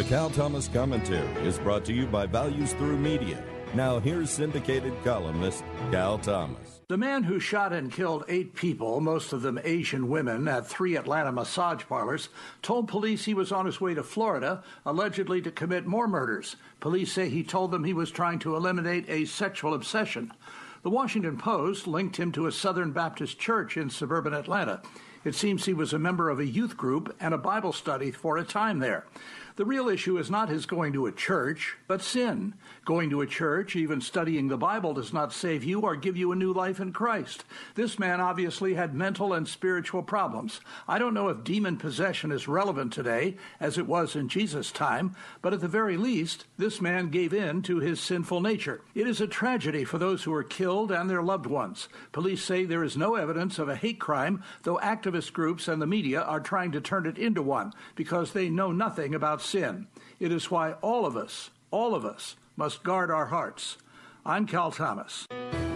The Cal Thomas Commentary is brought to you by Values Through Media. Now, here's syndicated columnist Cal Thomas. The man who shot and killed eight people, most of them Asian women, at three Atlanta massage parlors, told police he was on his way to Florida, allegedly to commit more murders. Police say he told them he was trying to eliminate a sexual obsession. The Washington Post linked him to a Southern Baptist church in suburban Atlanta. It seems he was a member of a youth group and a Bible study for a time there. The real issue is not his going to a church, but sin. Going to a church, even studying the Bible, does not save you or give you a new life in Christ. This man obviously had mental and spiritual problems. I don't know if demon possession is relevant today, as it was in Jesus' time, but at the very least, this man gave in to his sinful nature. It is a tragedy for those who were killed and their loved ones. Police say there is no evidence of a hate crime, though activist groups and the media are trying to turn it into one because they know nothing about sin. It is why all of us, all of us, must guard our hearts. I'm Cal Thomas.